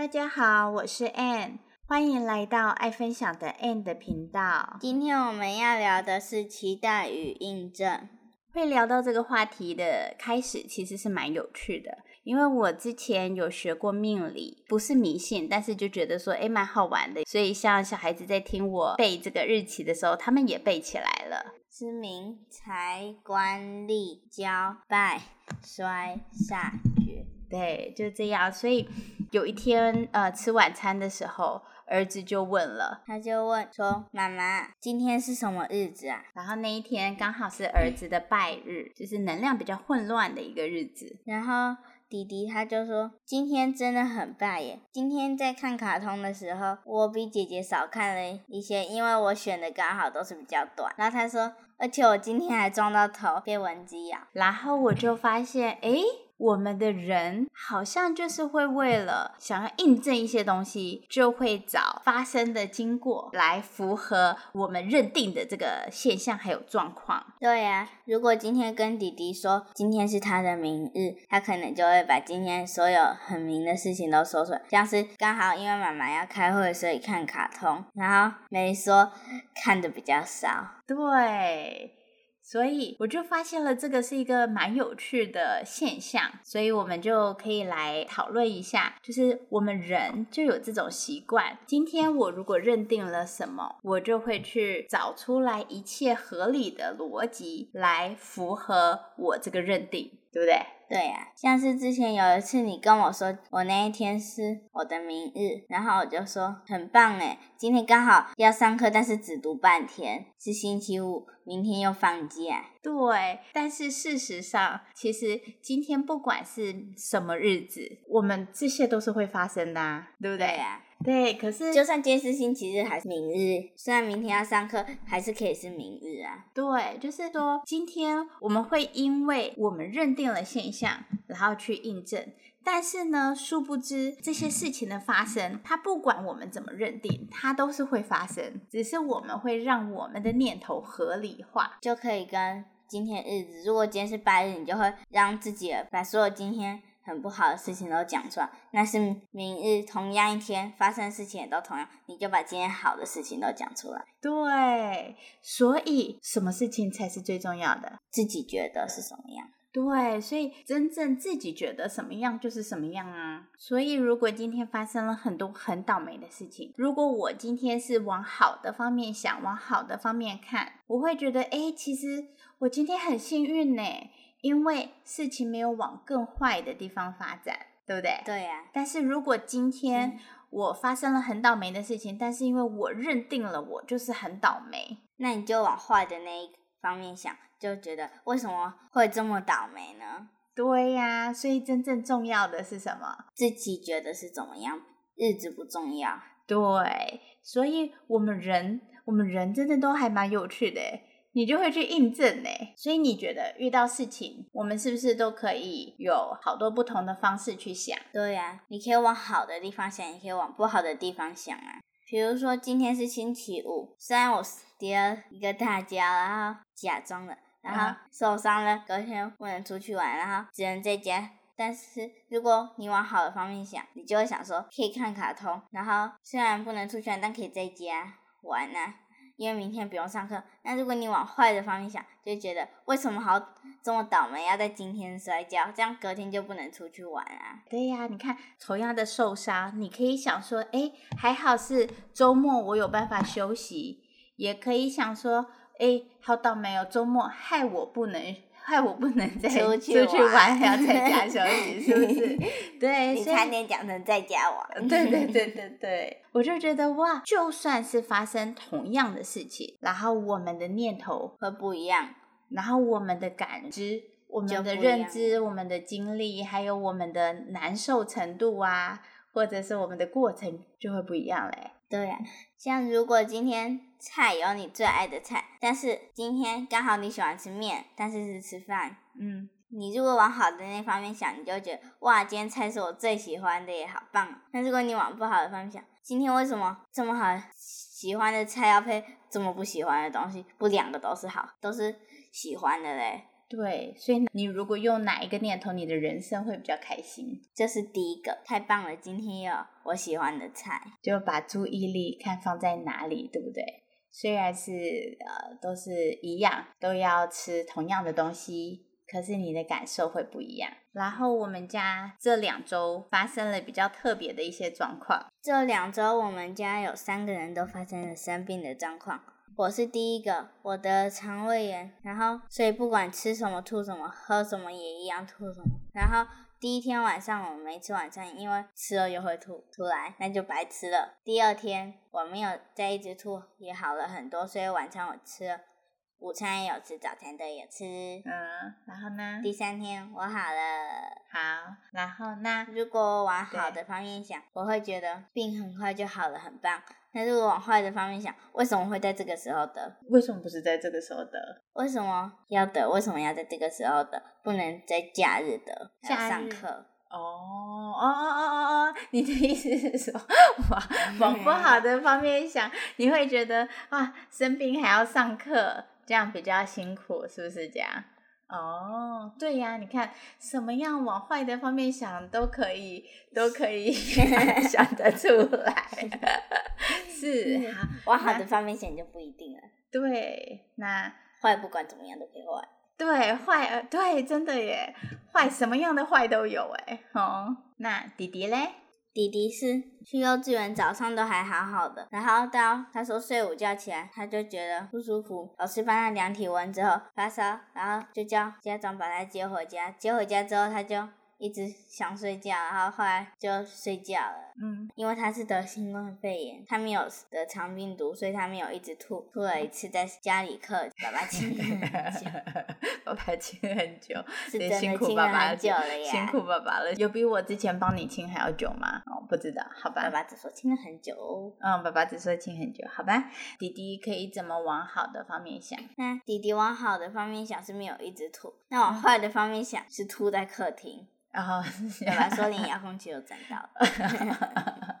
大家好，我是 Ann，欢迎来到爱分享的 Ann 的频道。今天我们要聊的是期待与印证。会聊到这个话题的开始，其实是蛮有趣的，因为我之前有学过命理，不是迷信，但是就觉得说，哎，蛮好玩的。所以像小孩子在听我背这个日期的时候，他们也背起来了。知名财官利交败衰煞绝，对，就这样。所以有一天，呃，吃晚餐的时候。儿子就问了，他就问说：“妈妈，今天是什么日子啊？”然后那一天刚好是儿子的拜日，就是能量比较混乱的一个日子。然后弟弟他就说：“今天真的很拜耶！今天在看卡通的时候，我比姐姐少看了一些，因为我选的刚好都是比较短。”然后他说：“而且我今天还撞到头，被蚊子咬。”然后我就发现，哎。我们的人好像就是会为了想要印证一些东西，就会找发生的经过来符合我们认定的这个现象还有状况。对呀，如果今天跟弟弟说今天是他的明日，他可能就会把今天所有很明的事情都说出来，像是刚好因为妈妈要开会，所以看卡通，然后没说看的比较少。对。所以我就发现了这个是一个蛮有趣的现象，所以我们就可以来讨论一下，就是我们人就有这种习惯。今天我如果认定了什么，我就会去找出来一切合理的逻辑来符合我这个认定，对不对？对呀，像是之前有一次你跟我说我那一天是我的明日，然后我就说很棒哎，今天刚好要上课，但是只读半天，是星期五，明天又放假。对，但是事实上，其实今天不管是什么日子，我们这些都是会发生的，啊对不对呀？对，可是就算今天是星期日还是明日，虽然明天要上课，还是可以是明日啊。对，就是说今天我们会因为我们认定了现象，然后去印证，但是呢，殊不知这些事情的发生，它不管我们怎么认定，它都是会发生，只是我们会让我们的念头合理化，就可以跟今天日子，如果今天是白日，你就会让自己把所有今天。很不好的事情都讲出来，那是明日同样一天发生的事情也都同样，你就把今天好的事情都讲出来。对，所以什么事情才是最重要的？自己觉得是什么样？对，所以真正自己觉得什么样就是什么样啊。所以如果今天发生了很多很倒霉的事情，如果我今天是往好的方面想，往好的方面看，我会觉得，哎，其实我今天很幸运呢。因为事情没有往更坏的地方发展，对不对？对呀。但是如果今天我发生了很倒霉的事情，但是因为我认定了我就是很倒霉，那你就往坏的那一方面想，就觉得为什么会这么倒霉呢？对呀。所以真正重要的是什么？自己觉得是怎么样，日子不重要。对。所以我们人，我们人真的都还蛮有趣的。你就会去印证呢，所以你觉得遇到事情，我们是不是都可以有好多不同的方式去想？对呀，你可以往好的地方想，也可以往不好的地方想啊。比如说今天是星期五，虽然我跌了一个大跤，然后假装了，然后受伤了，隔天不能出去玩，然后只能在家。但是如果你往好的方面想，你就会想说可以看卡通，然后虽然不能出去玩，但可以在家玩呢。因为明天不用上课，那如果你往坏的方面想，就觉得为什么好这么倒霉，要在今天摔跤，这样隔天就不能出去玩啊？对呀，你看同样的受伤，你可以想说，哎，还好是周末我有办法休息，也可以想说，哎，好倒霉哦，周末害我不能。害我不能再出去玩，还要在家休息，是不是？对，你差点讲成在家玩。对对对对对，我就觉得哇，就算是发生同样的事情，然后我们的念头会不一样，然后我们的感知、我们的认知、我们的经历，还有我们的难受程度啊，或者是我们的过程，就会不一样嘞。对呀，像如果今天菜有你最爱的菜，但是今天刚好你喜欢吃面，但是是吃饭，嗯，你如果往好的那方面想，你就觉得哇，今天菜是我最喜欢的，也好棒。那如果你往不好的方面想，今天为什么这么好喜欢的菜要配这么不喜欢的东西？不，两个都是好，都是喜欢的嘞。对，所以你如果用哪一个念头，你的人生会比较开心。这是第一个，太棒了！今天有我喜欢的菜，就把注意力看放在哪里，对不对？虽然是呃都是一样，都要吃同样的东西，可是你的感受会不一样。然后我们家这两周发生了比较特别的一些状况。这两周我们家有三个人都发生了生病的状况。我是第一个，我的肠胃炎，然后所以不管吃什么吐什么，喝什么也一样吐什么。然后第一天晚上我没吃晚餐，因为吃了又会吐出来，那就白吃了。第二天我没有再一直吐，也好了很多，所以晚餐我吃了，午餐也有吃，早餐都有吃。嗯，然后呢？第三天我好了。好，然后那如果往好的方面想，我会觉得病很快就好了，很棒。但是我往坏的方面想，为什么会在这个时候得？为什么不是在这个时候得？为什么要得？为什么要在这个时候得？不能在假日得？假上课？哦哦哦哦哦哦！你的意思是说，往 往不好的方面想，你会觉得啊，生病还要上课，这样比较辛苦，是不是这样？哦，对呀，你看什么样往坏的方面想都可以，都可以 想得出来。是，往好的方面想就不一定了。对，那坏不管怎么样都可以坏。对，坏，对，真的耶，坏什么样的坏都有哎。哦，那弟弟嘞？弟弟是去幼稚园，早上都还好好的，然后到他说睡午觉起来，他就觉得不舒服。老师帮他量体温之后发烧，然后就叫家长把他接回家。接回家之后，他就。一直想睡觉，然后后来就睡觉了。嗯，因为他是得新冠肺炎，他没有得肠病毒，所以他没有一直吐。吐了一次在家里课，爸爸亲很久，爸爸亲很久，是真的亲很久了呀。辛苦爸爸了，有比我之前帮你亲还要久吗？哦，不知道，好吧。爸爸只说亲了很久。嗯，爸爸只说亲很久，好吧。弟弟可以怎么往好的方面想？那弟弟往好的方面想是没有一直吐，那往坏的方面想是吐在客厅。然后 爸爸说连遥控器都沾到了。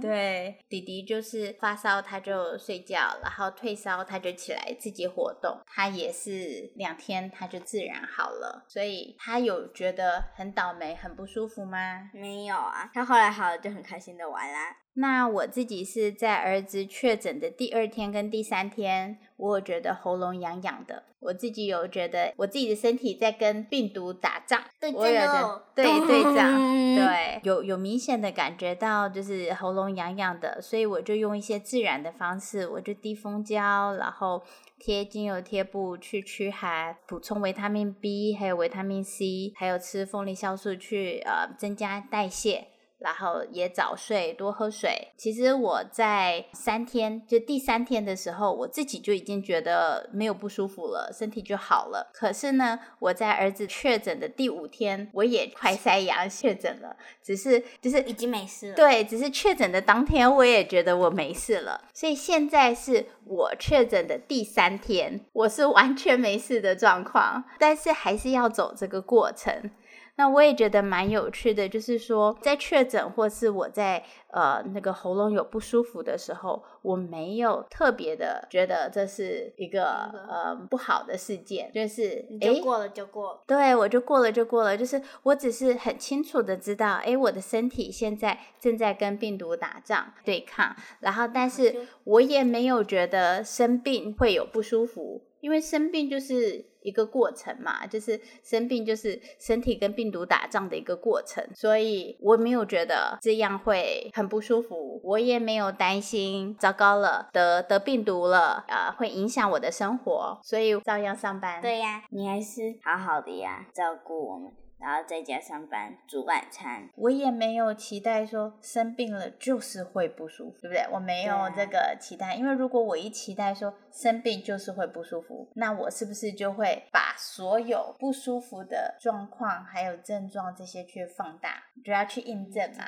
对，弟弟就是发烧他就睡觉，然后退烧他就起来自己活动。他也是两天他就自然好了，所以他有觉得很倒霉、很不舒服吗？没有啊，他后来好了就很开心的玩啦。那我自己是在儿子确诊的第二天跟第三天，我有觉得喉咙痒痒的。我自己有觉得我自己的身体在跟病毒打仗，对仗，对对仗，对，有有明显的感觉到就是喉咙痒痒的，所以我就用一些自然的方式，我就滴蜂胶，然后贴精油贴布去驱寒，补充维他命 B，还有维他命 C，还有吃凤梨酵素去呃增加代谢。然后也早睡，多喝水。其实我在三天，就第三天的时候，我自己就已经觉得没有不舒服了，身体就好了。可是呢，我在儿子确诊的第五天，我也快塞阳确诊了，只是就是已经没事了。对，只是确诊的当天，我也觉得我没事了。所以现在是我确诊的第三天，我是完全没事的状况，但是还是要走这个过程。那我也觉得蛮有趣的，就是说，在确诊或是我在呃那个喉咙有不舒服的时候，我没有特别的觉得这是一个呃不好的事件，就是就过了就过了，对我就过了就过了，就是我只是很清楚的知道，哎，我的身体现在正在跟病毒打仗对抗，然后但是我也没有觉得生病会有不舒服，因为生病就是。一个过程嘛，就是生病，就是身体跟病毒打仗的一个过程，所以我没有觉得这样会很不舒服，我也没有担心糟糕了得得病毒了啊，会影响我的生活，所以照样上班。对呀，你还是好好的呀，照顾我们。然后在家上班煮晚餐，我也没有期待说生病了就是会不舒服，对不对？我没有这个期待，因为如果我一期待说生病就是会不舒服，那我是不是就会把所有不舒服的状况还有症状这些去放大，就要去印证嘛？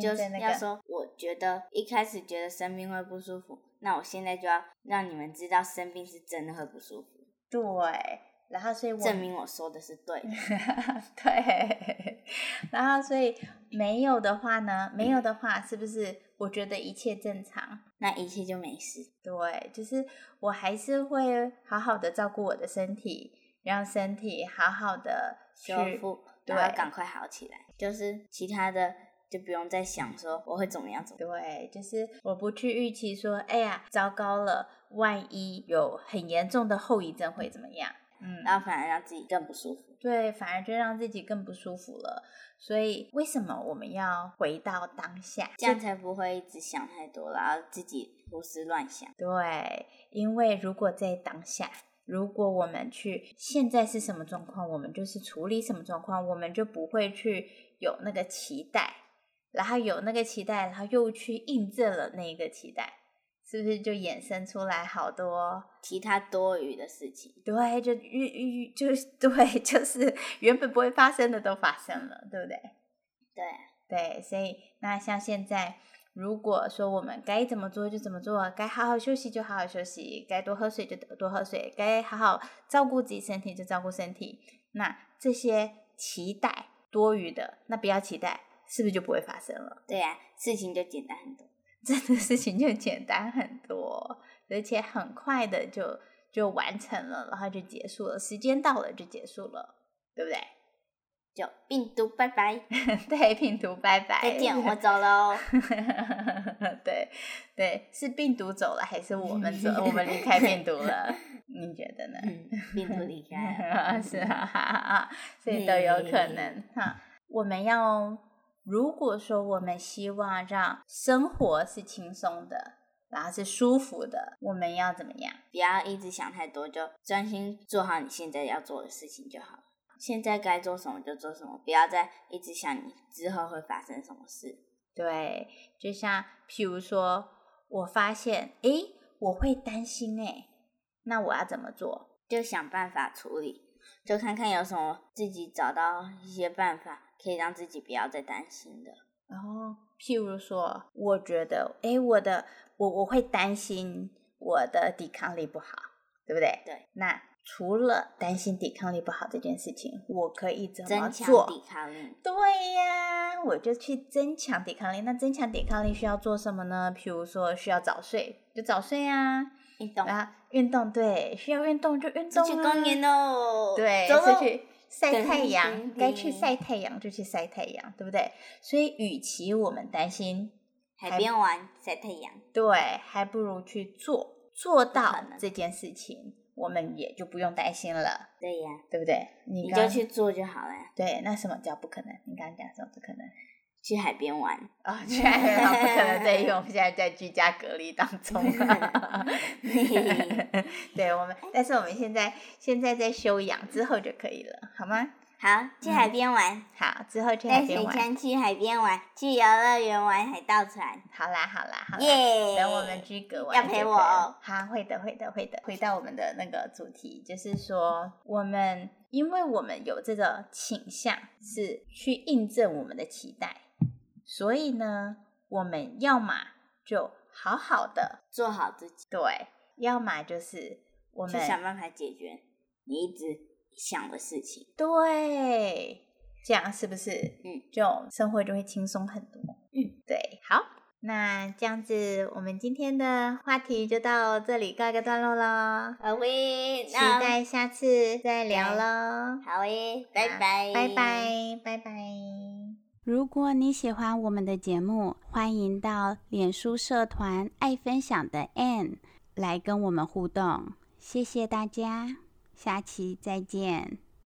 就是要说，我觉得一开始觉得生病会不舒服，那我现在就要让你们知道生病是真的会不舒服。对。然后，所以证明我说的是对的。对，然后所以没有的话呢？没有的话，是不是我觉得一切正常？那一切就没事。对，就是我还是会好好的照顾我的身体，让身体好好的修复，对然后赶快好起来。就是其他的就不用再想说我会怎么样怎么样。对，就是我不去预期说，哎呀，糟糕了，万一有很严重的后遗症会怎么样？嗯，然后反而让自己更不舒服。对，反而就让自己更不舒服了。所以，为什么我们要回到当下？这样才不会一直想太多，然后自己胡思乱想。对，因为如果在当下，如果我们去现在是什么状况，我们就是处理什么状况，我们就不会去有那个期待，然后有那个期待，然后又去印证了那一个期待，是不是就衍生出来好多？其他多余的事情，对，就遇遇就 对，就是原本不会发生的都发生了，对不对？对，对，所以那像现在，如果说我们该怎么做就怎么做，该好好休息就好好休息，该多喝水就多喝水，该好好照顾自己身体就照顾身体。那这些期待多余的，那不要期待，是不是就不会发生了？对呀、事情就简单很多。这个事情就简单很多，而且很快的就就完成了，然后就结束了，时间到了就结束了，对不对？就病毒拜拜，对，病毒拜拜，再见，我走喽。对对，是病毒走了，还是我们走？我们离开病毒了？你觉得呢？嗯，病毒离开了，是啊，所以都有可能哈。我们要，如果说我们希望让生活是轻松的，然后是舒服的，我们要怎么样？不要一直想太多，就专心做好你现在要做的事情就好了。现在该做什么就做什么，不要再一直想你之后会发生什么事。对，就像譬如说，我发现，诶，我会担心，诶，那我要怎么做？就想办法处理，就看看有什么自己找到一些办法，可以让自己不要再担心的。然后，譬如说，我觉得，诶，我的，我我会担心我的抵抗力不好，对不对？对。那除了担心抵抗力不好这件事情，我可以怎么增强做？抵抗力，对呀，我就去增强抵抗力。那增强抵抗力需要做什么呢？譬如说，需要早睡，就早睡啊。运动，啊，运动对，需要运动就运动、啊。出去公园哦，对，走走出去晒太阳该去晒太阳就去晒太阳，对不对？所以，与其我们担心，海边玩晒太阳，对，还不如去做，做到这件事情，我们也就不用担心了，对呀，对不对？你你就去做就好了。对，那什么叫不可能？你刚刚讲什么不可能？去海边玩，啊、哦，去海边玩不可能，对，因为我们现在在居家隔离当中。对，我们，但是我们现在现在在休养，之后就可以了，好吗？好，去海边玩，好，之后去海带水。枪去海边玩，去游乐园玩海盗船，好啦，好啦，好啦。耶！等我们居隔完要陪我哦好，会的，会的，会的。回到我们的那个主题，就是说，我们因为我们有这个倾向，是去印证我们的期待，所以呢，我们要么就好好的做好自己，对，要么就是我们想办法解决你一直想的事情。对，这样是不是？嗯，就生活就会轻松很多。嗯，对，好，那这样子，我们今天的话题就到这里告一个段落喽。好喂，期那待下次再聊喽。好诶，拜拜，拜拜，拜拜。如果你喜欢我们的节目，欢迎到脸书社团“爱分享的 Ann” 来跟我们互动。谢谢大家，下期再见。